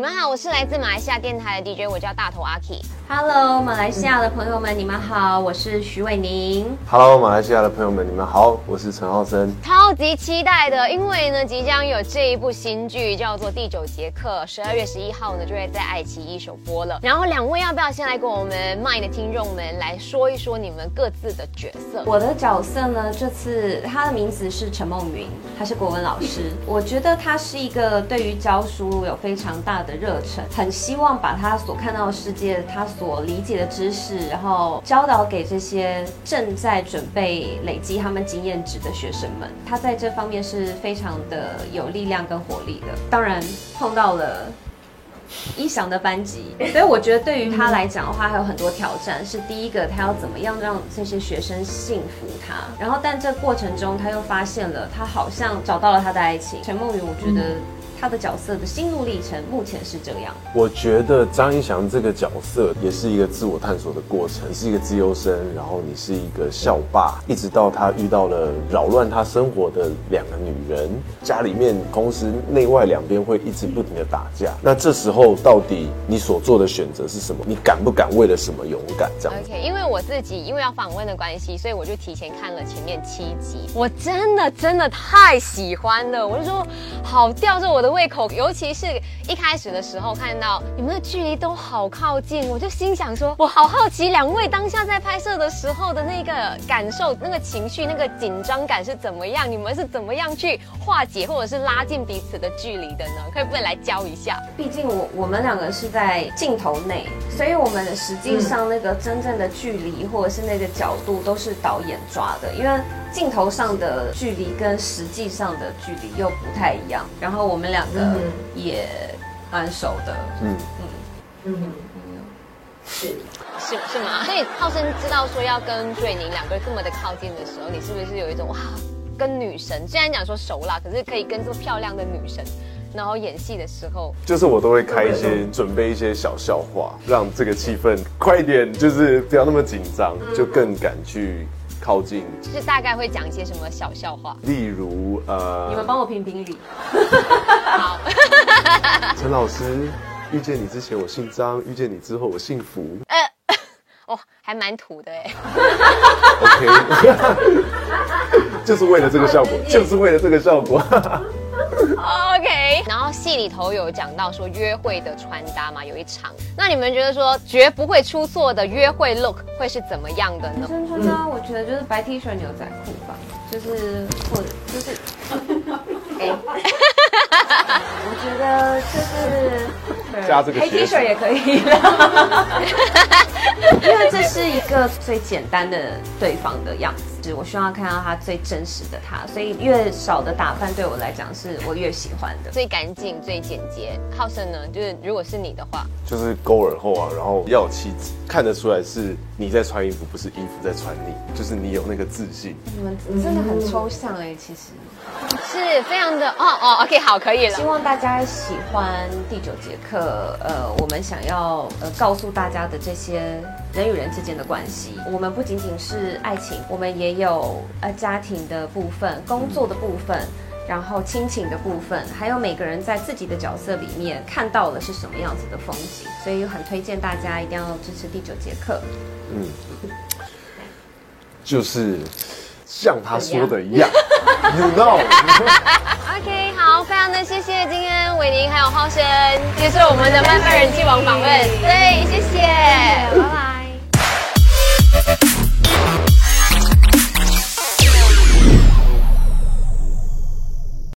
你们好，我是来自马来西亚电台的 DJ，我叫大头阿 K。Hello，马来西亚的朋友们，你们好，我是徐伟宁。Hello，马来西亚的朋友们，你们好，我是陈浩森。超级期待的，因为呢，即将有这一部新剧叫做《第九节课》，十二月十一号呢就会在爱奇艺首播了。然后两位要不要先来跟我们 My 的听众们来说一说你们各自的角色？我的角色呢，这次他的名字是陈梦云，他是国文老师。我觉得他是一个对于教书有非常大的热忱，很希望把他所看到的世界，他所理解的知识，然后教导给这些正在准备累积他们经验值的学生们。他在这方面是非常的有力量跟活力的。当然碰到了。一翔的班级，所以我觉得对于他来讲的话，还有很多挑战。是第一个，他要怎么样让这些学生信服他？然后，但这过程中，他又发现了他好像找到了他的爱情。陈梦云，我觉得他的角色的心路历程目前是这样。我觉得张一翔这个角色也是一个自我探索的过程。你是一个自由生，然后你是一个校霸，一直到他遇到了扰乱他生活的两个女人，家里面同时内外两边会一直不停的打架。那这时候到底你所做的选择是什么？你敢不敢为了什么勇敢？这样。OK，因为我自己因为要访问的关系，所以我就提前看了前面七集，我真的真的太喜欢了，我就说好吊着我的胃口，尤其是一开始的时候看到你们的距离都好靠近，我就心想说，我好好奇两位当下在拍摄的时候的那个感受、那个情绪、那个紧张感是怎么样？你们是怎么样去化解或者是拉近彼此的距离的呢？可以不可以来教一下？毕竟我我们两个是在镜头内，所以我们实际上那个真正的距离或者是那个角度都是导演抓的，因为镜头上的距离跟实际上的距离又不太一样。然后我们两个也蛮熟的，嗯。嗯，是。是吗？所以浩生知道说要跟瑞宁两个人这么的靠近的时候，你是不是有一种哇，跟女神虽然讲说熟啦，可是可以跟这么漂亮的女神，然后演戏的时候，就是我都会开一些准备一些小笑话，让这个气氛快一点，就是不要那么紧张，就更敢去靠近。就是大概会讲一些什么小笑话。例如，呃，你们帮我评评理。好，陈老师，遇见你之前我姓张，遇见你之后我姓福。哦，还蛮土的哎。OK，就是为了这个效果，就是为了这个效果。戏里头有讲到说约会的穿搭嘛，有一场，那你们觉得说绝不会出错的约会 look 会是怎么样的呢？真穿搭，我觉得就是白 T 恤、牛仔裤吧，就是或者就是，哎、我觉得就是加这个黑 T 恤也可以。了，因为这是一个最简单的对方的样子。我希望看到他最真实的他，所以越少的打扮对我来讲是我越喜欢的。最干净、最简洁。浩生呢，就是如果是你的话，就是勾耳后啊，然后要有气质，看得出来是你在穿衣服，不是衣服在穿你，就是你有那个自信。你们真的很抽象哎、其实。是非常的哦哦，OK，好，可以了希。望大家喜欢第九节课，呃，我们想要呃告诉大家的这些人与人之间的关系，我们不仅仅是爱情，我们也有呃家庭的部分、工作的部分。然后亲情的部分，还有每个人在自己的角色里面看到了是什么样子的风景，所以很推荐大家一定要支持第九节课。嗯，就是像他说的一样，you know。OK，好，非常的谢谢今天伟宁还有浩生接受我们的慢慢人气王访问。对，